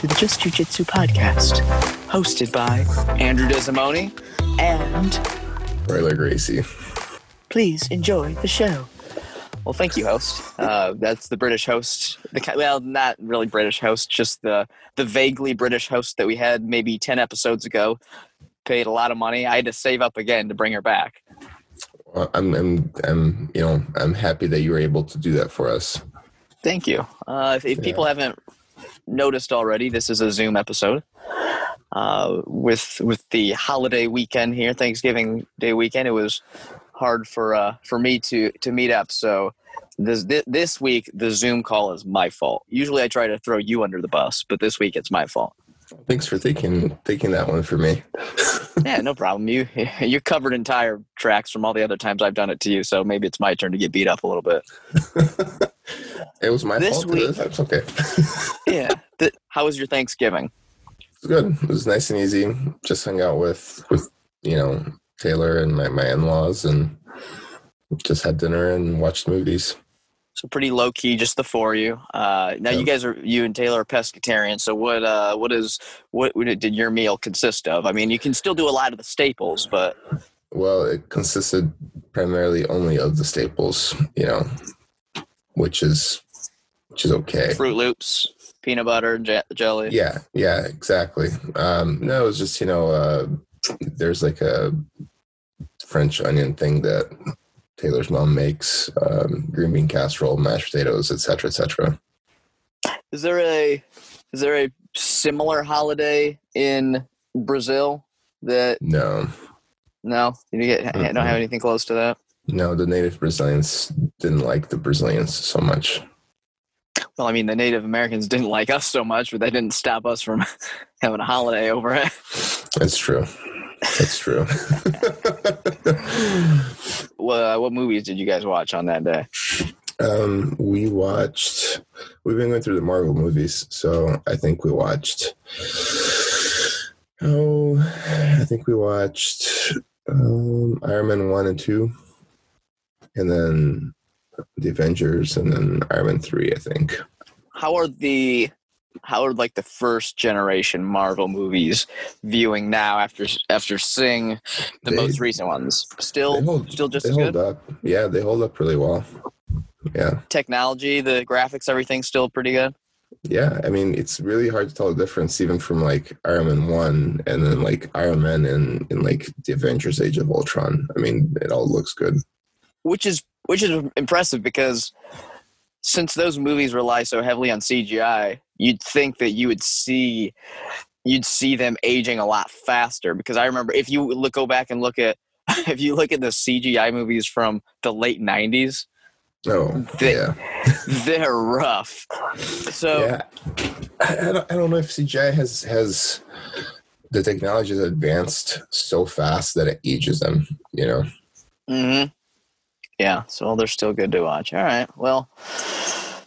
Welcome to the Just Jiu Jitsu podcast, hosted by Andrew Desimoni, and Royler Gracie. please enjoy the show. Well, thank you, host. Uh, that's the British host. The well, not really British host, just the the vaguely British host that we had maybe ten episodes ago. Paid a lot of money. I had to save up again to bring her back. Well, I'm, I'm, I'm, you know, I'm happy that you were able to do that for us. Thank you. Uh, if, if people haven't noticed already, this is a Zoom episode. Uh, with with the holiday weekend here, Thanksgiving Day weekend, it was hard for uh, for me to to meet up. So this this week, the Zoom call is my fault. Usually, I try to throw you under the bus, but this week it's my fault. Thanks for taking taking that one for me. Yeah, no problem. You you covered entire tracks from all the other times I've done it to you, so maybe it's my turn to get beat up a little bit. It was my This fault. week- That's okay. Yeah. Th- How was your Thanksgiving? It was good. It was nice and easy. Just hung out with with you know Taylor and my my in laws and just had dinner and watched movies. So pretty low key, just the four of you. Uh, now you guys are you and Taylor are pescatarian. So what uh, what is what, what did your meal consist of? I mean, you can still do a lot of the staples, but Well, it consisted primarily only of the staples, you know, which is which is okay. Fruit Loops, peanut butter, je- jelly. Yeah, yeah, exactly. Um, no, it was just you know, uh, there's like a French onion thing that Taylor's mom makes, um, green bean casserole, mashed potatoes, etc., etc. Is there a is there a similar holiday in Brazil that No, no you get don't have anything close to that? no, the native Brazilians didn't like the Brazilians so much. Well, I mean, the Native Americans didn't like us so much, but they didn't stop us from having a holiday over it. That's true. That's true. well, uh, what movies did you guys watch on that day? Um, we watched. We've been going through the Marvel movies, so I think we watched. Oh, I think we watched um, Iron Man one and two, and then the Avengers, and then Iron Man three. I think. how are the how are like the first generation Marvel movies viewing now after after seeing the They- most recent ones? Still, hold- still just as good. up. Yeah, they hold up really well. Yeah, Technology, the graphics, everything's still pretty good. yeah. I mean, it's really hard to tell the difference, even from like Iron Man one, and then like Iron Man and in like the Avengers: Age of Ultron. I mean, it all looks good. which is which is impressive because since those movies rely so heavily on CGI, you'd think that you would see you'd see them aging a lot faster. Because I remember if you look go back and look at if you look at the CGI movies from the late '90s, Oh, They- yeah. they're rough. So yeah. I, don't, I don't know if CGI has has the technology has advanced so fast that it ages them. You know. hmm Yeah, so they're still good to watch. All right. Well,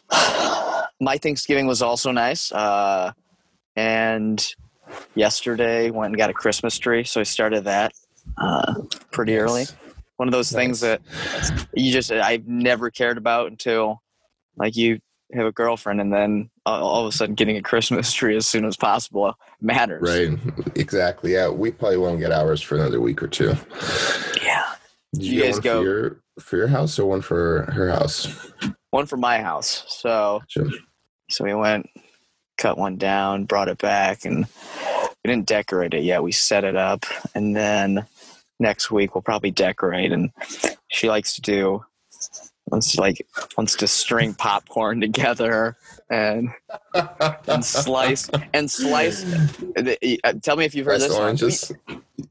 my Thanksgiving was also nice. Uh, and yesterday went and got a Christmas tree, so I started that uh, pretty early. One of those things that you just I've never cared about until like you have a girlfriend, and then all of a sudden getting a Christmas tree as soon as possible matters. Right. Exactly. Yeah. We probably won't get ours for another week or two. Yeah. Did You get guys go- your for your house or one for her house? One for my house. So Sure. So we went, cut one down, brought it back, and we didn't decorate it yet. We set it up, and then next week we'll probably decorate. And she likes to do wants to like wants to string popcorn together and and slice and slice. uh, Tell me if you've heard this. one. oranges.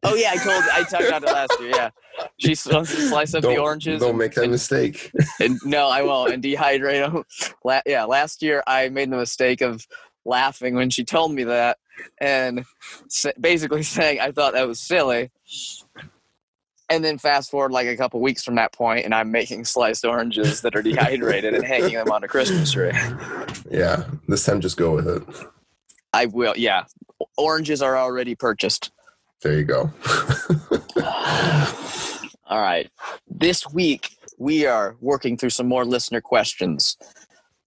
Oh yeah, I told I talked about it last year. Yeah, she wants to slice up don't, the oranges. Don't and- make that and mistake. and no, I won't. And dehydrate them. La- yeah, last year I made the mistake of laughing when she told me that, and basically saying I thought that was silly. And then fast forward like a couple weeks from that point, and I'm making sliced oranges that are dehydrated and hanging them on a Christmas tree. Yeah. This time, just go with it. I will. Yeah, oranges are already purchased. There you go. All right. This week, we are working through some more listener questions.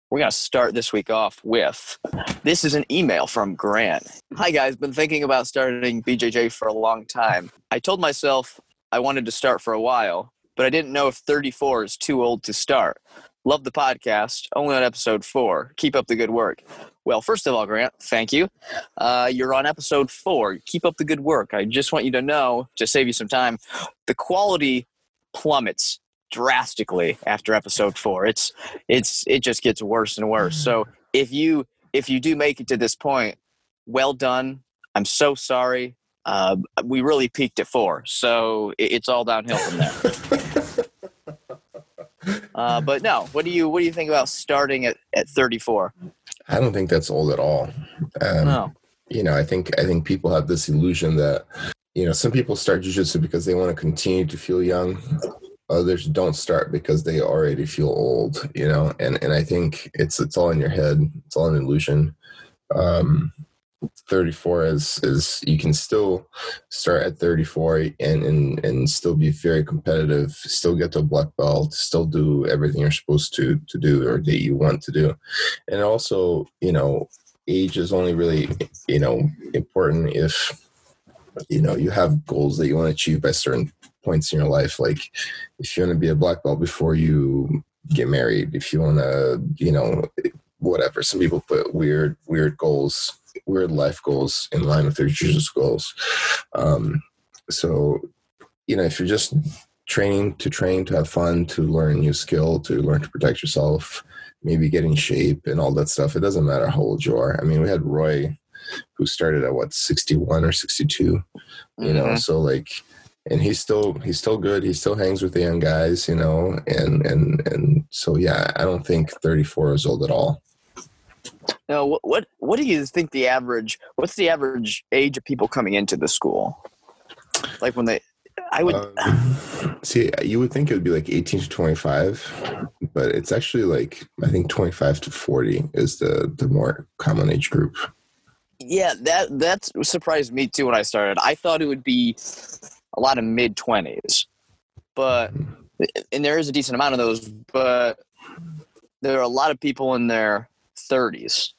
we're going to start this week off with this is an email from Grant. Hi, guys. Been thinking about starting BJJ for a long time. I told myself I wanted to start for a while, but I didn't know if 34 is too old to start. Love the podcast, only on episode four. Keep up the good work. Well, first of all, Grant, thank you. Uh, you're on episode four. Keep up the good work. I just want you to know, to save you some time, the quality plummets drastically after episode four. It's it's it just gets worse and worse. So if you if you do make it to this point, well done. I'm so sorry. Uh, we really peaked at four, so it, it's all downhill from there. Uh, but no, what do you what do you think about starting at, at 34? I don't think that's old at all. Um, No. You know, I think I think people have this illusion that you know some people start jujitsu because they want to continue to feel young. Others don't start because they already feel old. You know, and and I think it's it's all in your head. It's all an illusion. Um, 34 is is you can still start at 34 and and and still be very competitive still get to a black belt still do everything you're supposed to to do or that you want to do. And also you know age is only really you know important if you know you have goals that you want to achieve by certain points in your life. Like if you want to be a black belt before you get married if you want to you know whatever. Some people put weird weird goals weird life goals in line with their jesus goals. Um so you know if you're just training to train to have fun to learn a new skill to learn to protect yourself maybe get in shape and all that stuff it doesn't matter how old you are. I mean we had roy who started at what 61 or 62 you know? Mhm. so like and he's still he's still good. He still hangs with the young guys you know? And and and so yeah i don't think 34 is old at all No, what, what what do you think the average? What's the average age of people coming into the school? Like when they, I would. Um, see you would think it would be like 18 to 25 but it's actually like i think 25 to 40 is the the more common age group yeah, that that surprised me too when I started. I thought it would be a lot of mid twenties, but and there is a decent amount of those, but there are a lot of people in their thirties,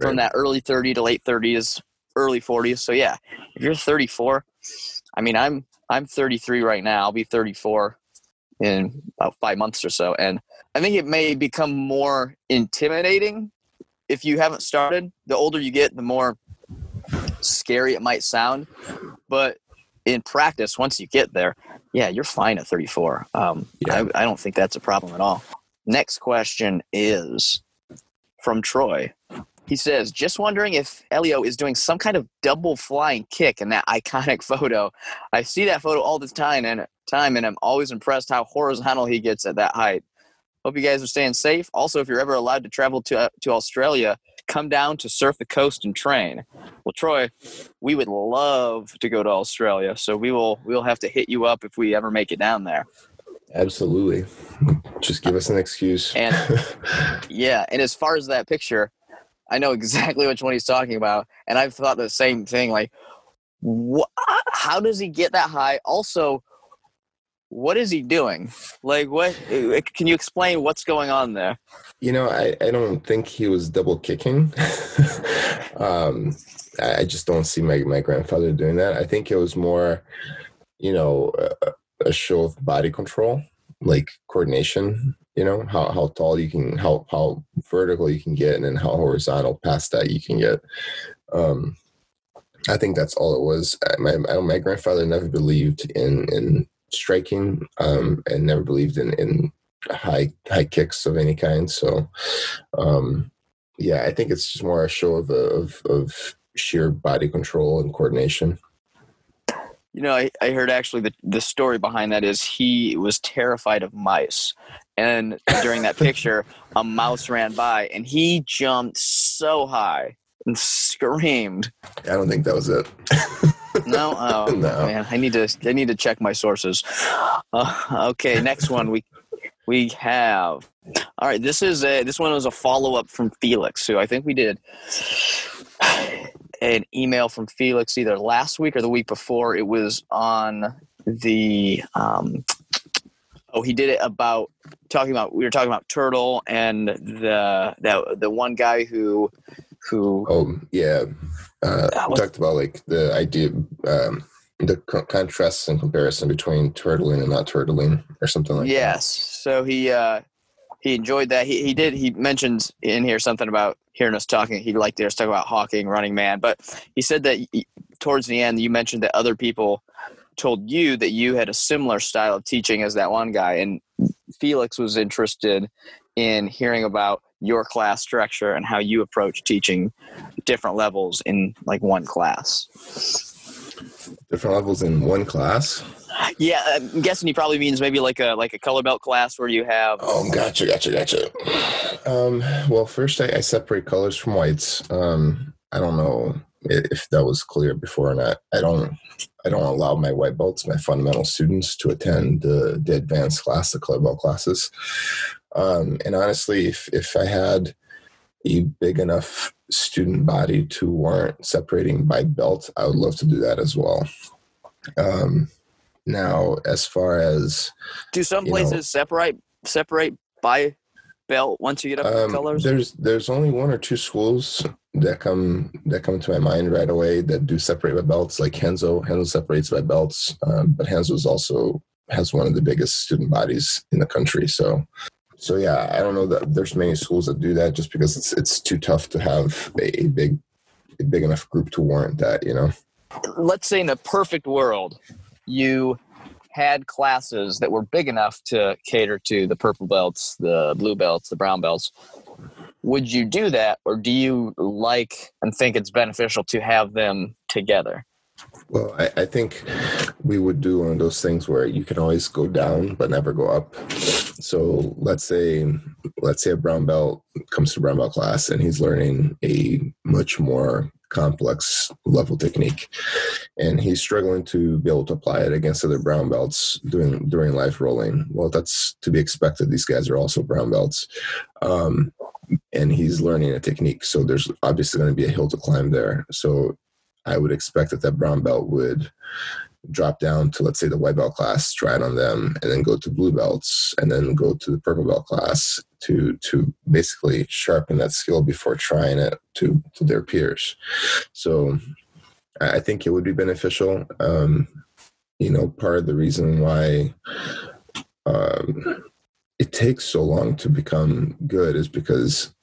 from that early thirty to late thirties, early forties. So yeah, if you're thirty four, I mean, I'm I'm thirty three right now. I'll be thirty four in about five months or so, and I think it may become more intimidating if you haven't started. The older you get, the more scary it might sound, but in practice, once you get there, yeah, you're fine at 34. Um, Yeah. I, I don't think that's a problem at all. Next question is from Troy. He says, just wondering if Helio is doing some kind of double flying kick in that iconic photo. I see that photo all the time and time, and I'm always impressed how horizontal he gets at that height. Hope you guys are staying safe. Also, if you're ever allowed to travel to uh, to Australia, come down to surf the coast and train. Well, Troy, we would love to go to Australia, so we will we'll have to hit you up if we ever make it down there. Absolutely just give us an excuse And yeah, and as far as that picture, I know exactly which one he's talking about, and I've thought the same thing. Like, wh- how does he get that high? Also, what is he doing? Like, what? Can you explain what's going on there? You know, I, I don't think he was double kicking. um, I I just don't see my, my grandfather doing that. I think it was more, you know, a, a show of body control, like coordination. You know how how tall you can, how how vertical you can get, and then how horizontal past that you can get. Um, I think that's all it was. My my, grandfather never believed in in striking, um, and never believed in in high high kicks of any kind. So, um, yeah, I think it's just more a show of of, of sheer body control and coordination. You know, I, I heard actually the the story behind that is he was terrified of mice, and during that picture, a mouse ran by, and he jumped so high and screamed. I don't think that was it. No, oh No. man, I need to I need to check my sources. Uh, okay, next one we we have. All right, this is a this one was a follow up from Felix, who I think we did an email from Felix either last week or the week before. It was on the um, Oh, he did it about talking about we were talking about turtle and the the the one guy who who Oh yeah, uh, talked about like the idea, um, the co- contrasts and comparison between turtling and not turtling, or something like that. yes. So he uh he enjoyed that. He he did he mentions in here something about hearing us talking. He liked to hear us talk about Hawking, Running Man, but he said that towards the end you mentioned that other people told you that you had a similar style of teaching as that one guy and Felix was interested in hearing about your class structure and how you approach teaching different levels in like one class. Different levels in one class. Yeah, I'm guessing he probably means maybe like a like a color belt class where you have Oh, gotcha, gotcha, gotcha. Um, well, first I, I separate colors from whites. Um, I don't know if that was clear before or not. I don't. I don't allow my white belts, my fundamental students, to attend the, the advanced class, the color belt classes. Um, and honestly, if if I had a big enough student body to warrant separating by belt, I would love to do that as well. Um, now, as far as do some you know- places separate separate by belt once you get up Um, colors? There's there's only one or two schools that come that come to my mind right away that do separate by belts, like Renzo. Renzo separates by belts, um, but Renzo is also has one of the biggest student bodies in the country. So, so yeah, I don't know that there's many schools that do that just because it's it's too tough to have a, a big a big enough group to warrant that. You know. Let's say in a perfect world, you had classes that were big enough to cater to the purple belts, the blue belts, the brown belts. Would you do that, or do you like and think it's beneficial to have them together? Well, I, I think we would do one of those things where you can always go down but never go up. So let's say let's say a brown belt comes to brown belt class and he's learning a much more complex level technique. And he's struggling to be able to apply it against other brown belts doing during life rolling. Well that's to be expected. These guys are also brown belts. Um, and he's learning a technique. So there's obviously going to be a hill to climb there. So I would expect that that brown belt would drop down to let's say the white belt class, try it on them, and then go to blue belts, and then go to the purple belt class to to basically sharpen that skill before trying it to to their peers. So I think it would be beneficial. Um, you know, part of the reason why um, it takes so long to become good is because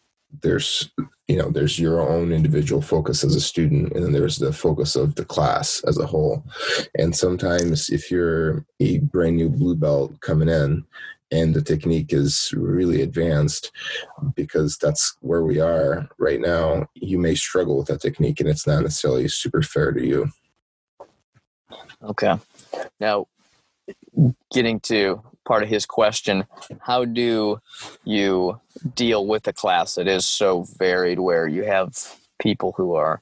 there's you know there's your own individual focus as a student and then there's the focus of the class as a whole and sometimes if you're a brand new blue belt coming in and the technique is really advanced because that's where we are right now you may struggle with that technique and it's not necessarily super fair to you Okay. Now, getting to part of his question, how do you deal with a class that is so varied where you have people who are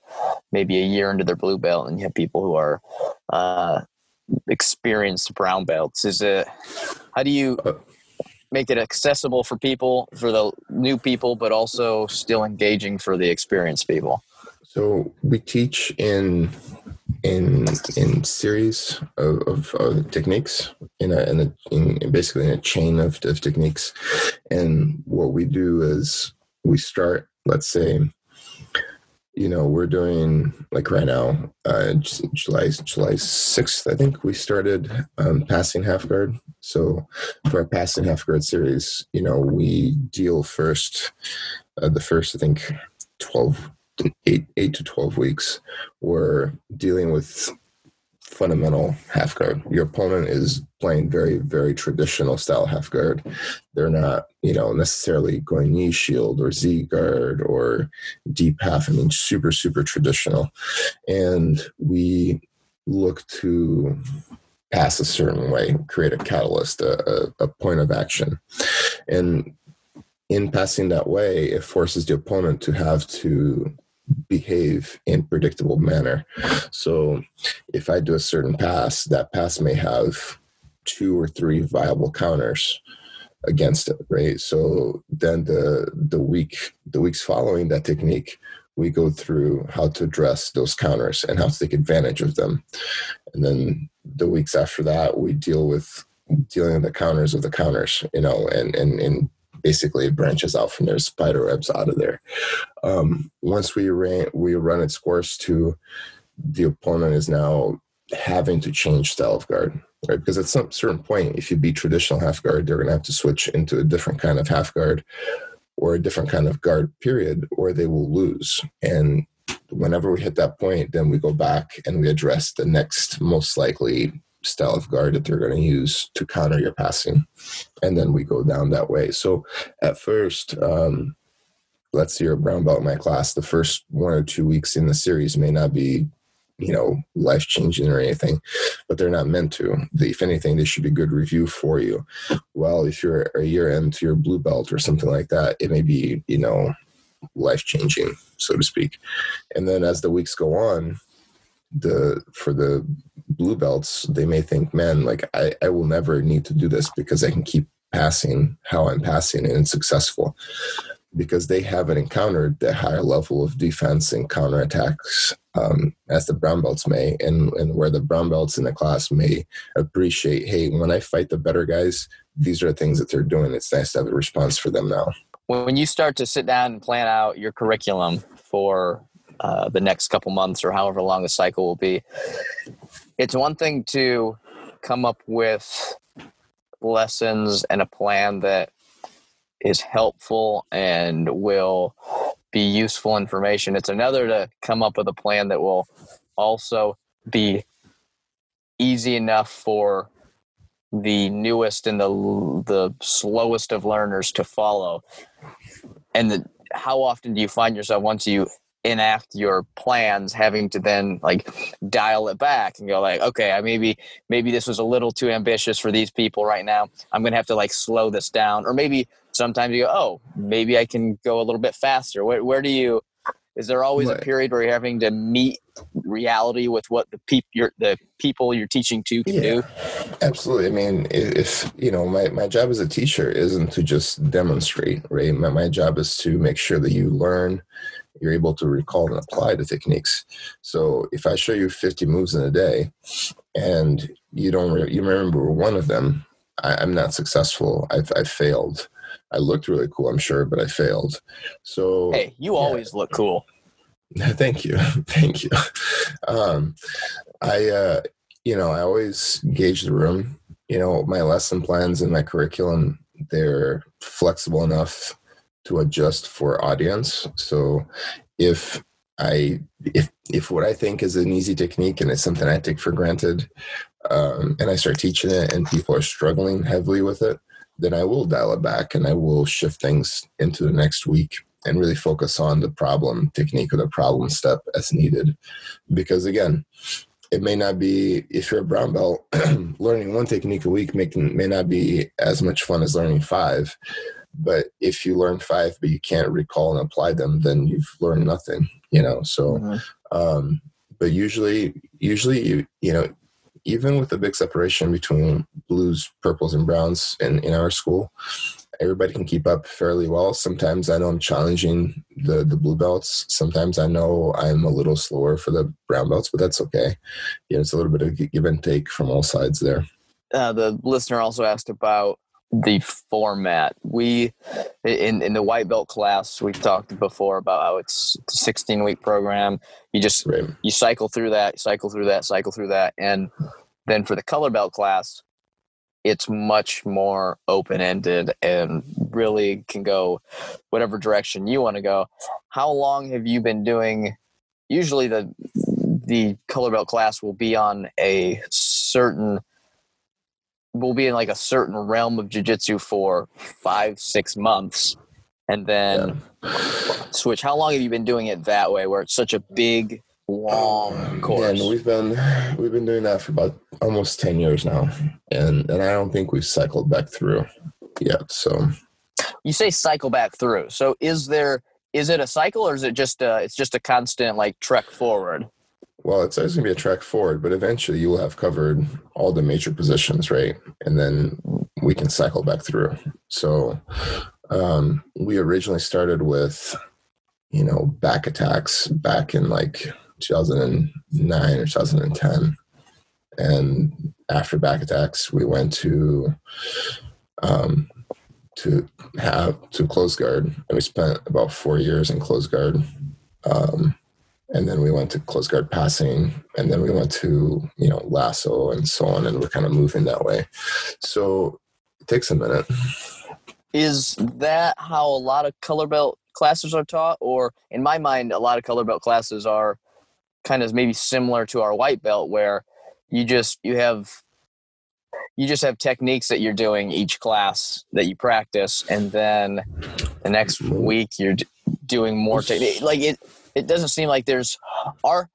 maybe a year into their blue belt and you have people who are uh, experienced brown belts? Is it, how do you Uh, make it accessible for people, for the new people, but also still engaging for the experienced people? So we teach in in in series of, of, of techniques in a, in, a, in basically in a chain of, of techniques, and what we do is we start. Let's say, you know, we're doing like right now, uh, July July sixth. I think we started um, passing half guard. So for our passing half guard series, you know, we deal first. Uh, the first, I think, twelve eight eight to twelve weeks, we're dealing with fundamental half guard. Your opponent is playing very very traditional style half guard. They're not you know necessarily going knee shield or Z guard or deep half. I mean super super traditional, and we look to pass a certain way, create a catalyst, a, a, a point of action, and in passing that way, it forces the opponent to have to behave in predictable manner. So if I do a certain pass, that pass may have two or three viable counters against it, right? So then the the week the weeks following that technique, we go through how to address those counters and how to take advantage of them. And then the weeks after that, we deal with dealing with the counters of the counters, you know, and and and basically it branches out from there, spider webs out of there. Um, once we ran we run its course to the opponent is now having to change style of guard, right? Because at some certain point, if you beat traditional half guard, they're going to have to switch into a different kind of half guard or a different kind of guard period, or they will lose. And whenever we hit that point, then we go back and we address the next most likely style of guard that they're going to use to counter your passing. And then we go down that way. So at first, um, let's say you're a brown belt in my class, the first one or two weeks in the series may not be you know life changing or anything but they're not meant to if anything they should be good review for you well if you're a year into your blue belt or something like that it may be you know life changing so to speak and then as the weeks go on the for the blue belts they may think man like i i will never need to do this because i can keep passing how i'm passing and it's successful because they haven't encountered the higher level of defense and counterattacks um, as the brown belts may, and, and where the brown belts in the class may appreciate, hey, when I fight the better guys, these are the things that they're doing. It's nice to have a response for them now. When you start to sit down and plan out your curriculum for uh, the next couple months or however long the cycle will be, it's one thing to come up with lessons and a plan that is helpful and will be useful information. It's another to come up with a plan that will also be easy enough for the newest and the the slowest of learners to follow. And the, how often do you find yourself once you enact your plans having to then like dial it back and go like okay i maybe maybe this was a little too ambitious for these people right now. I'm gonna have to like slow this down. Or maybe sometimes you go oh maybe i can go a little bit faster. Where, where do you is there always right. a period where you're having to meet reality with what the people you're the people you're teaching to can yeah, do absolutely. I mean if you know my, my job as a teacher isn't to just demonstrate right? My, my job is to make sure that you learn you're able to recall and apply the techniques. So if I show you 50 moves in a day and you don't re- you remember one of them, I, am not successful. I've, I've failed. I looked really cool, I'm sure, but I failed. So hey, you yeah. always look cool. Thank you, thank you. Um, I uh, you know I always gauge the room. You know my lesson plans and my curriculum they're flexible enough to adjust for audience. So if I if if what I think is an easy technique and it's something I take for granted, um, and I start teaching it and people are struggling heavily with it, then I will dial it back and I will shift things into the next week and really focus on the problem technique or the problem step as needed. Because again, it may not be if you're a brown belt, learning one technique a week may, may not be as much fun as learning five. But if you learn five, but you can't recall and apply them, then you've learned nothing. You know. So, mm-hmm. um, but usually, usually you you know, even with the big separation between blues, purples, and browns in in our school, everybody can keep up fairly well. Sometimes I know I'm challenging the the blue belts. Sometimes I know I'm a little slower for the brown belts, but that's okay. You know, it's a little bit of give and take from all sides there. Uh, the listener also asked about the format. We in in the white belt class we've talked before about how it's, a 16 week program. You just right. you cycle through that, cycle through that, cycle through that, and then for the color belt class, it's much more open ended and really can go whatever direction you want to go. How long have you been doing? Usually the the color belt class will be on a certain will be in like a certain realm of jujitsu for five, six months, and then yeah. switch. How long have you been doing it that way, where it's such a big, long course? Yeah, we've been we've been doing that for about almost ten years now, and and I don't think we've cycled back through yet. So you say cycle back through. So is there is it a cycle or is it just a, it's just a constant like trek forward? Well, it's always going to be a track forward, but eventually you will have covered all the major positions, right? And then we can cycle back through. So um, we originally started with, you know, back attacks back in like 2009 or 2010. And after back attacks, we went to um, to have to close guard, and we spent about four years in close guard. Um, and then we went to close guard passing, and then we went to you know lasso and so on, and we're kind of moving that way. So it takes a minute. Is that how a lot of color belt classes are taught, or in my mind, a lot of color belt classes are kind of maybe similar to our white belt, where you just you have you just have techniques that you're doing each class that you practice, and then the next mm-hmm. week you're d- doing more technique. Like it, it doesn't seem like there's our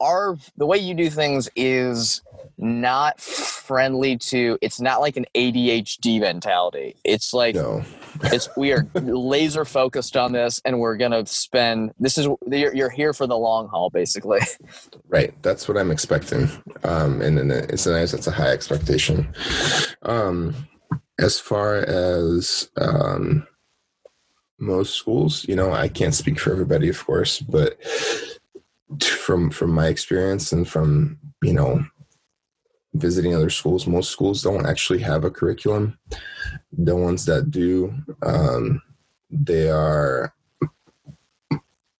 our the way you do things is not friendly to it's not like an ADHD mentality. It's like No, it's we are laser focused on this and we're going to spend this is you're, you're here for the long haul basically. right. That's what I'm expecting, um, and then it's a nice. It's a high expectation. Um, as far as um, most schools, you know, I can't speak for everybody, of course, but from from my experience and from you know visiting other schools most schools don't actually have a curriculum. The ones that do um, they are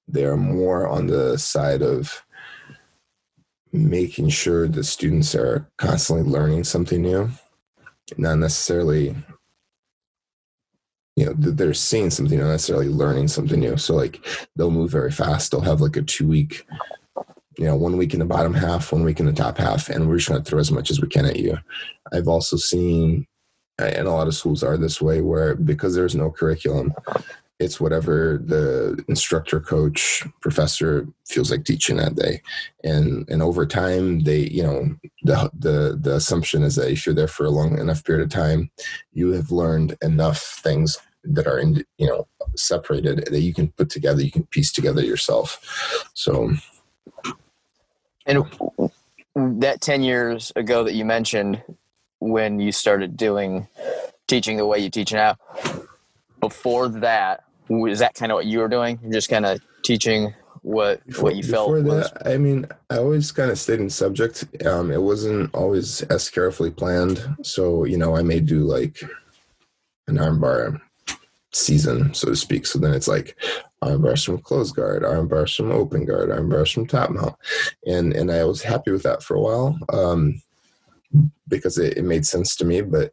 they are more on the side of making sure the students are constantly learning something new not necessarily you know they're seeing something not necessarily learning something new. So like they'll move very fast. They'll have like a two week you know one week in the bottom half one week in the top half and we're just going to throw as much as we can at you. I've also seen and a lot of schools are this way where because there's no curriculum it's whatever the instructor coach professor feels like teaching that day. And and over time they you know the the the assumption is that if you're there for a long enough period of time you have learned enough things that are in you know separated that you can put together you can piece together yourself so And that 10 years ago that you mentioned when you started doing teaching the way you teach now, before that, was that kind of what you were doing? You're just kind of teaching what what you felt before was that, I mean, I always kind of stayed in subject. Um, it wasn't always as carefully planned. So, you know, I may do like an armbar season, so to speak. So then it's like arm bars from close guard, arm bars from open guard, arm bars from top mount. And and I was happy with that for a while. Um, because it, it made sense to me, but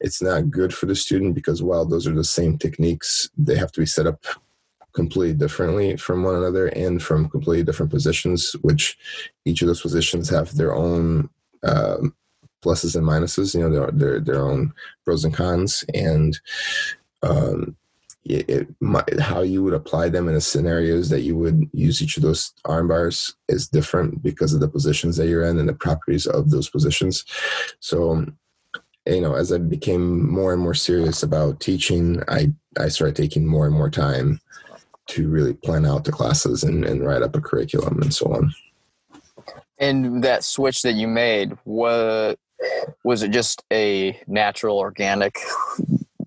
it's not good for the student because while those are the same techniques, they have to be set up completely differently from one another and from completely different positions, which each of those positions have their own um, pluses and minuses, you know, their, their, their own pros and cons. And um, it, it how you would apply them in the scenarios that you would use each of those arm bars is different because of the positions that you're in and the properties of those positions. So, you know, as I became more and more serious about teaching, I, I started taking more and more time to really plan out the classes and, and write up a curriculum and so on. And that switch that you made, what was it just a natural, organic,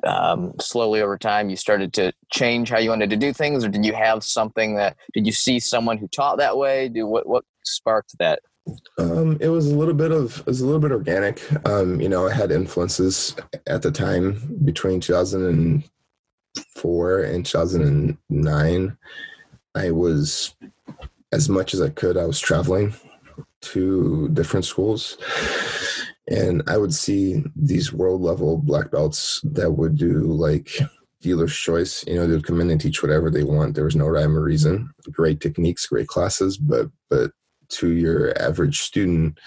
um, slowly over time you started to change how you wanted to do things, or did you have something that did you see someone who taught that way? Do what what sparked that? Um, it was a little bit of it was a little bit organic. Um, you know, I had influences at the time between 2004 and 2009. I was as much as I could. I was traveling to different schools, and I would see these world level black belts that would do like dealer's choice. You know, they would come in and teach whatever they want. There was no rhyme or reason. Great techniques, great classes, but but to your average student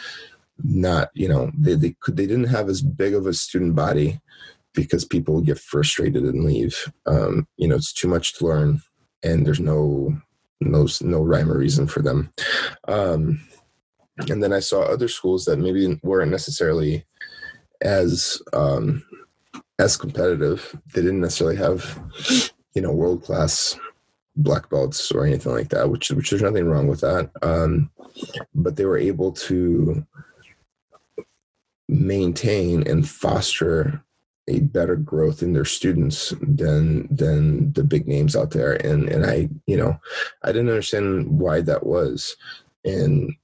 not you know they, they could they didn't have as big of a student body because people get frustrated and leave um, you know it's too much to learn and there's no no no rhyme or reason for them um, and then i saw other schools that maybe weren't necessarily as um, as competitive. They didn't necessarily have you know world class black belts or anything like that which which there's nothing wrong with that. Um, but they were able to maintain and foster a better growth in their students than than the big names out there. And and i you know i didn't understand why that was. And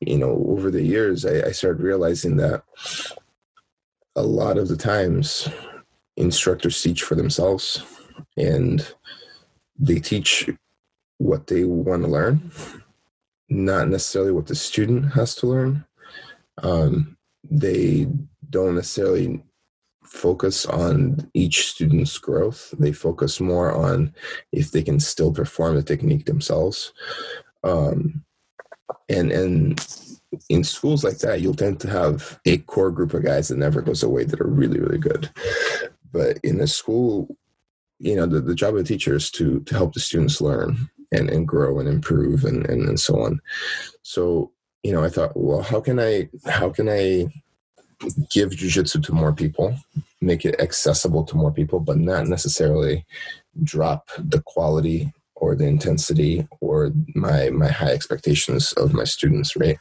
you know, over the years, I, I started realizing that a lot of the times instructors teach for themselves and they teach what they want to learn, not necessarily what the student has to learn. Um, they don't necessarily focus on each student's growth. They focus more on if they can still perform the technique themselves. Um, and and in schools like that, you'll tend to have a core group of guys that never goes away that are really, really good. But in a school, you know, the, the job of the teacher is to to help the students learn and, and grow and improve and, and, and so on. So, you know, I thought, well, how can I how can I give jujitsu to more people, make it accessible to more people, but not necessarily drop the quality or the intensity or my my high expectations of my students right?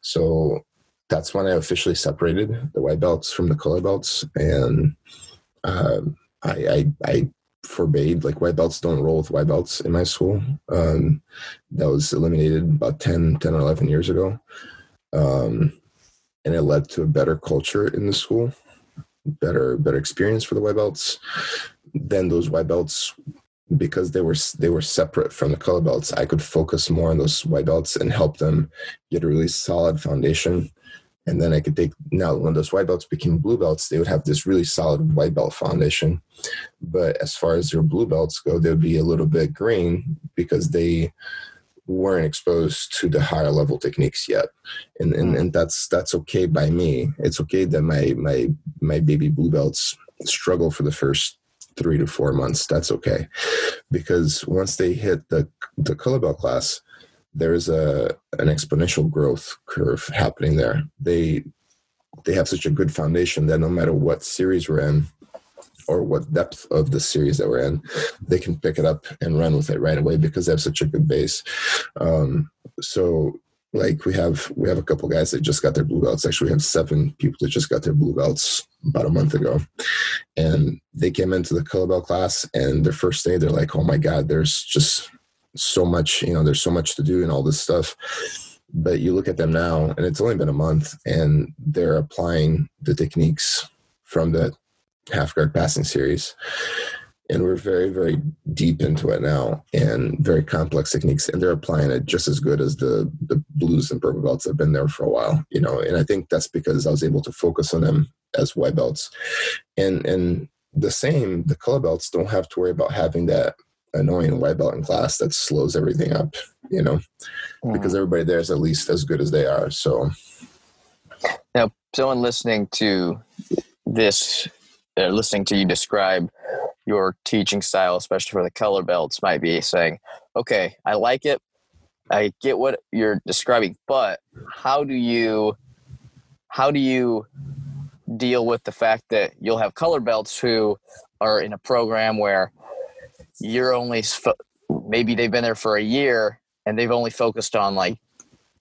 So that's when i officially separated the white belts from the color belts and um, I, I, I forbade like white belts don't roll with white belts in my school. Um, that was eliminated about 10 10 or 11 years ago. Um, and it led to a better culture in the school better better experience for the white belts. Then those white belts because they were they were separate from the color belts. I could focus more on those white belts and help them get a really solid foundation. And then i could take now when those white belts became blue belts they would have this really solid white belt foundation. But as far as their blue belts go they would be a little bit green because they weren't exposed to the higher level techniques yet. And, and and that's that's okay by me. It's okay that my my my baby blue belts struggle for the first three to four months, that's okay. Because once they hit the the color belt class, there is a an exponential growth curve happening there. They they have such a good foundation that no matter what series we're in or what depth of the series that we're in, they can pick it up and run with it right away because they have such a good base. Um, so like we have we have a couple guys that just got their blue belts. Actually we have seven people that just got their blue belts about a month ago. And they came into the color belt class and their first day they're like oh my god there's just so much you know there's so much to do and all this stuff. But you look at them now and it's only been a month and they're applying the techniques from the half guard passing series and we're very very deep into it now and very complex techniques. And they're applying it just as good as the the blues and purple belts have been there for a while you know. And i think that's because i was able to focus on them as white belts. And and the same the color belts don't have to worry about having that annoying white belt in class that slows everything up you know mm. because everybody there is at least as good as they are so. Now someone listening to this uh, listening to you describe your teaching style, especially for the color belts, might be saying, okay, I like it. I get what you're describing, but how do you how do you deal with the fact that you'll have color belts who are in a program where you're only maybe they've been there for a year and they've only focused on like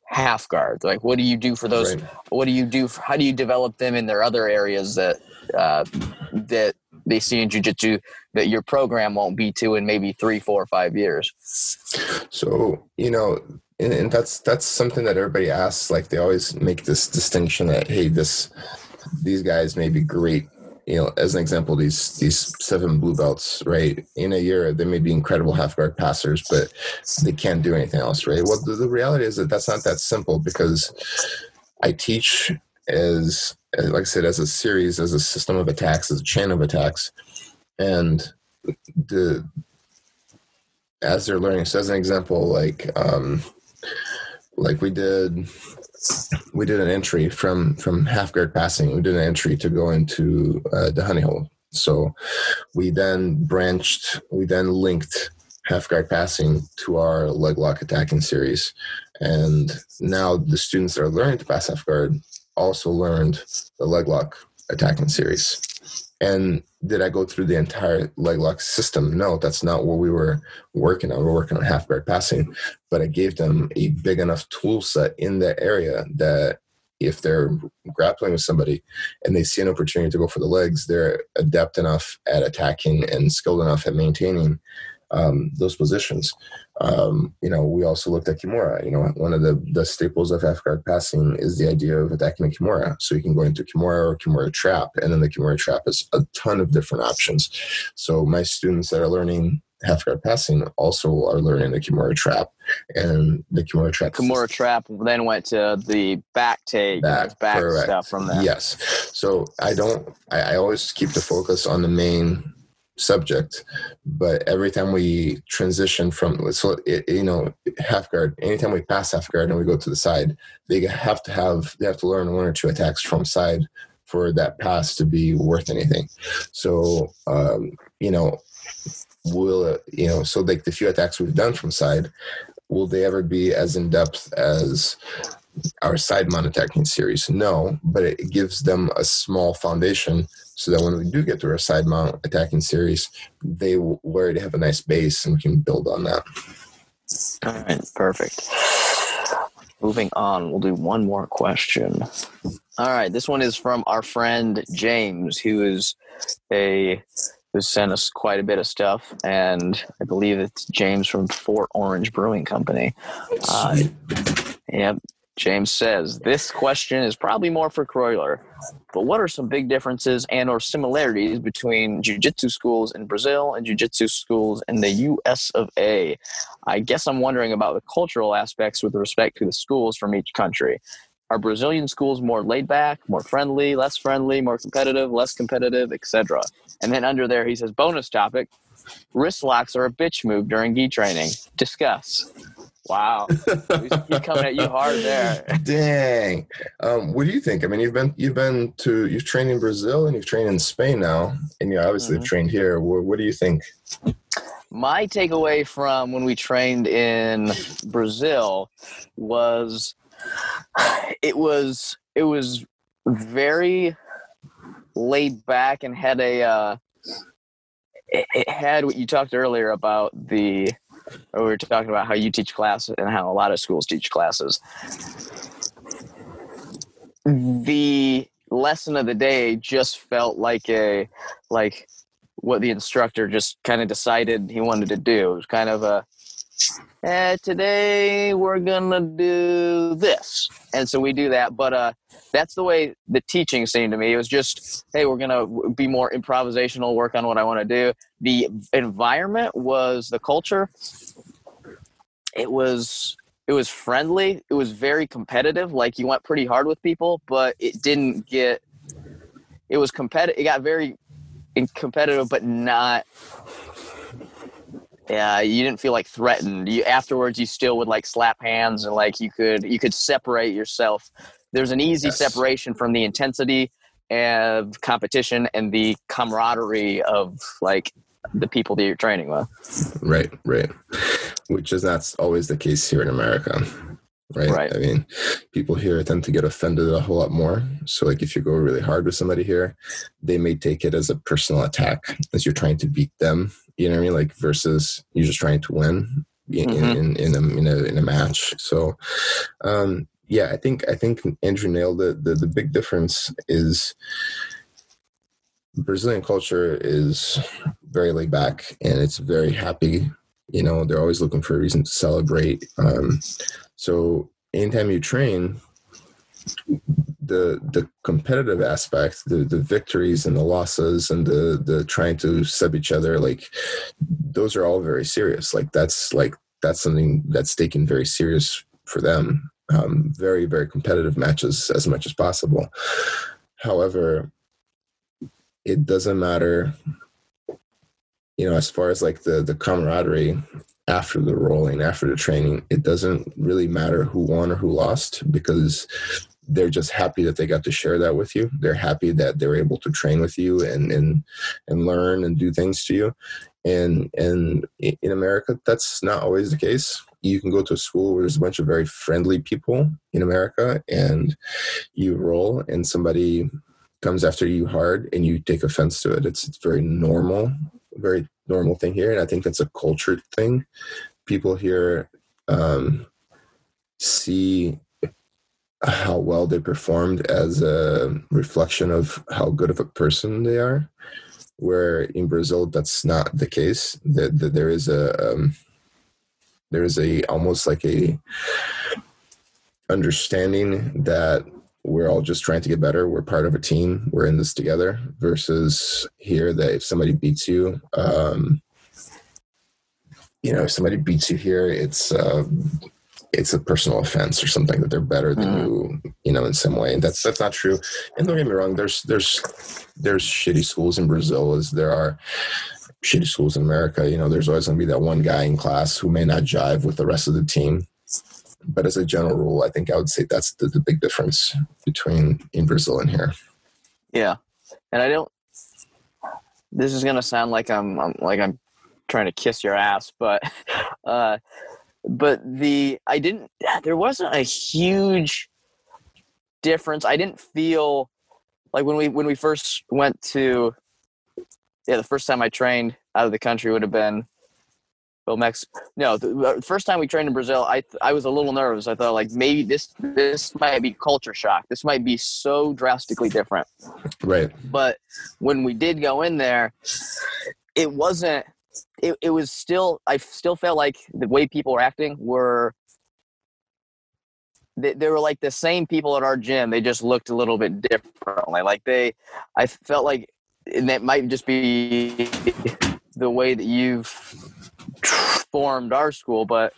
half guard like what do you do for those right. what do you do for, how do you develop them in their other areas that uh, that they see in jujitsu that your program won't be to in maybe three, four, five years. So you know, and, and that's that's something that everybody asks. Like they always make this distinction that hey, this these guys may be great you know, as an example, these these seven blue belts, right? In a year, they may be incredible half guard passers, but they can't do anything else, right? Well, the, the reality is that that's not that simple because I teach as like I said, as a series, as a system of attacks, as a chain of attacks, and the as they're learning. So, as an example, like um, like we did, we did an entry from from half guard passing. We did an entry to go into uh, the honey hole. So, we then branched. We then linked half guard passing to our leg lock attacking series, and now the students that are learning to pass half guard also learned the leg lock attacking series. And did I go through the entire leg lock system? No, that's not what we were working on. We we're working on half guard passing, but I gave them a big enough tool set in that area that if they're grappling with somebody and they see an opportunity to go for the legs, they're adept enough at attacking and skilled enough at maintaining um, those positions. Um, you know, we also looked at Kimura. You know, one of the, the staples of half guard passing is the idea of attacking a Kimura. So you can go into Kimura or Kimura trap, and then the Kimura trap has a ton of different options. So my students that are learning half guard passing also are learning the Kimura trap, and the Kimura trap. Kimura trap then went to the back take, back, back stuff from that. Yes. So I don't. I, I always keep the focus on the main subject but every time we transition from so it, you know half guard anytime we pass half guard and we go to the side they have to have they have to learn one or two attacks from side for that pass to be worth anything. So um, you know will you know so like the few attacks we've done from side will they ever be as in depth as our side mount attacking series. No but it gives them a small foundation so that when we do get to our side mount attacking series they already have a nice base and we can build on that. All right perfect. Moving on we'll do one more question. All right this one is from our friend james who is a who sent us quite a bit of stuff, and I believe it's James from Fort Orange Brewing Company. Uh, yep. James says this question is probably more for Croyler, but what are some big differences and or similarities between jiu-jitsu schools in Brazil and jiu-jitsu schools in the US of A? I guess I'm wondering about the cultural aspects with respect to the schools from each country. Are Brazilian schools more laid back, more friendly, less friendly, more competitive, less competitive, etc.? And then under there, he says, bonus topic wrist locks are a bitch move during gi training. Discuss. Wow, he's coming at you hard there. Dang. Um, what do you think? I mean, you've been you've been to you've trained in Brazil and you've trained in Spain now, and you obviously mm-hmm. trained here. What, what do you think? My takeaway from when we trained in Brazil was it was it was very laid back and had a uh, it, had what you talked earlier about the we were talking about how you teach classes and how a lot of schools teach classes. The lesson of the day just felt like a like what the instructor just kind of decided he wanted to do it was kind of a eh, today we're gonna do this. And so we do that but uh that's the way the teaching seemed to me. It was just hey we're gonna be more improvisational work on what i want to do. The environment was the culture. It was it was friendly. It was very competitive. Like you went pretty hard with people but it didn't get it was competitive it got very competitive but not yeah, you didn't feel like threatened. You afterwards, you still would like slap hands and like you could you could separate yourself. There's an easy yes. separation from the intensity of competition and the camaraderie of like the people that you're training with. Right, right. Which is not always the case here in America. Right? right. I mean, people here tend to get offended a whole lot more. So, like, if you go really hard with somebody here, they may take it as a personal attack, as you're trying to beat them you know what I mean? Like versus you're just trying to win in mm-hmm. in, in, a, in a in a match. So, um, yeah, I think I think Andrew nailed it. The the big difference is Brazilian culture is very laid back and it's very happy. You know, they're always looking for a reason to celebrate. Um, so anytime you train, the the competitive aspect, the the victories and the losses and the the trying to sub each other, like those are all very serious. Like that's like that's something that's taken very serious for them. Um, very very competitive matches as much as possible. However, it doesn't matter. You know, as far as like the the camaraderie after the rolling, after the training, it doesn't really matter who won or who lost because they're just happy that they got to share that with you. They're happy that they're able to train with you and and and learn and do things to you. And and in America, that's not always the case. You can go to a school where there's a bunch of very friendly people in America, and you roll, and somebody comes after you hard, and you take offense to it. It's it's very normal, very normal thing here, and I think that's a culture thing. People here um, see how well they performed as a reflection of how good of a person they are. Where in Brazil, that's not the case. That, that there is a um, there's a almost like a understanding that we're all just trying to get better. We're part of a team. We're in this together. Versus here, that if somebody beats you, um, you know, if somebody beats you here, it's uh, it's a personal offense or something that they're better than mm. you, you know, in some way. And that's that's not true. And don't get me wrong. There's there's there's shitty schools in Brazil as there are shitty schools in America. You know, there's always going to be that one guy in class who may not jive with the rest of the team but as a general rule, I think I would say that's the, the big difference between in Brazil and here. Yeah, and I don't. This is gonna sound like I'm, I'm like I'm trying to kiss your ass, but uh, but the I didn't. There wasn't a huge difference. I didn't feel like when we when we first went to yeah the first time I trained out of the country would have been well, Mex. No, the uh, first time we trained in Brazil, I I was a little nervous. I thought like maybe this this might be culture shock. This might be so drastically different. Right. But when we did go in there, it wasn't. It, it was still. I still felt like the way people were acting were. They, they were like the same people at our gym. They just looked a little bit differently. Like they, I felt like, and that might just be the way that you've formed our school, but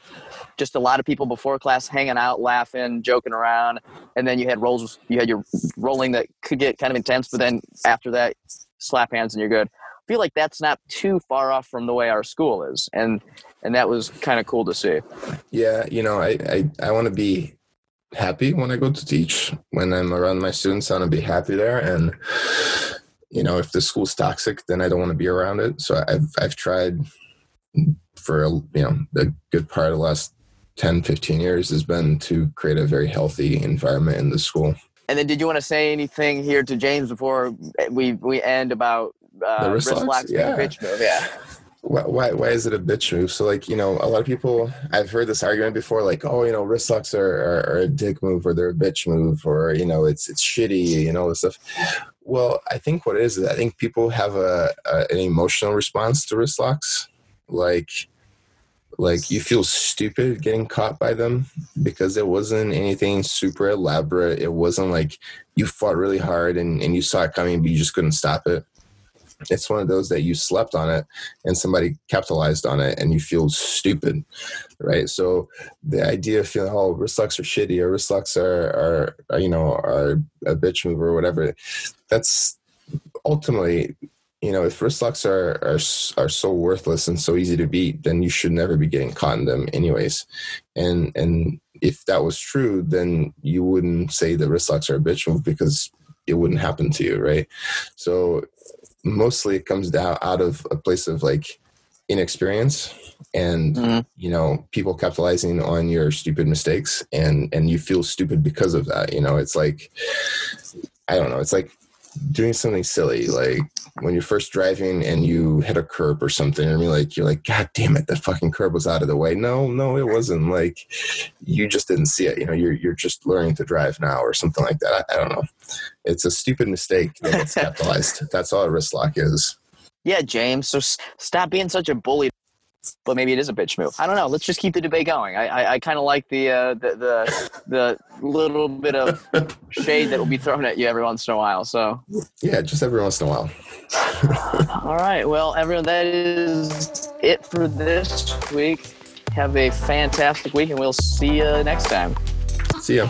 just a lot of people before class hanging out, laughing, joking around, and then you had rolls. You had your rolling that could get kind of intense, but then after that, slap hands and you're good. I feel like that's not too far off from the way our school is, and and that was kind of cool to see. Yeah, you know, I I, I want to be happy when I go to teach. When I'm around my students, I want to be happy there, and you know, if the school's toxic, then I don't want to be around it. So I've I've tried for you know a good part of the last 10 15 years has been to create a very healthy environment in the school and then did you want to say anything here to james before we we end about uh, the wrist, wrist locks, yeah. bitch move yeah why, why, why is it a bitch move? So like, you know, a lot of people, I've heard this argument before, like, oh, you know, wrist locks are, are, are a dick move or they're a bitch move or, you know, it's, it's shitty, you know, this stuff. Well, I think what it is, is I think people have a, a an emotional response to wrist locks. Like, like you feel stupid getting caught by them because it wasn't anything super elaborate. It wasn't like you fought really hard and, and you saw it coming but you just couldn't stop it. It's one of those that you slept on it and somebody capitalized on it and you feel stupid right? So the idea of feeling oh wrist locks are shitty or wrist locks are, are you know are a bitch move or whatever that's ultimately you know, if wristlocks are, are are so worthless and so easy to beat, then you should never be getting caught in them, anyways. And and if that was true, then you wouldn't say the wristlocks are habitual because it wouldn't happen to you, right? So mostly it comes down out of a place of like inexperience and mm-hmm. you know people capitalizing on your stupid mistakes and and you feel stupid because of that you know it's like i don't know it's like doing something silly like when you're first driving and you hit a curb or something I mean like you're like god damn it that fucking curb was out of the way. No no it wasn't. Like you just didn't see it. You know you're you're just learning to drive now or something like that. I, I don't know. It's a stupid mistake that gets capitalized. That's all a wrist lock is. Yeah James so stop being such a bully but maybe it is a bitch move. I don't know. Let's just keep the debate going. I I, I kind of like the, uh, the the the little bit of shade that will be thrown at you every once in a while. So yeah, just every once in a while. All right. Well, everyone, that is it for this week. Have a fantastic week, and we'll see you next time. See ya.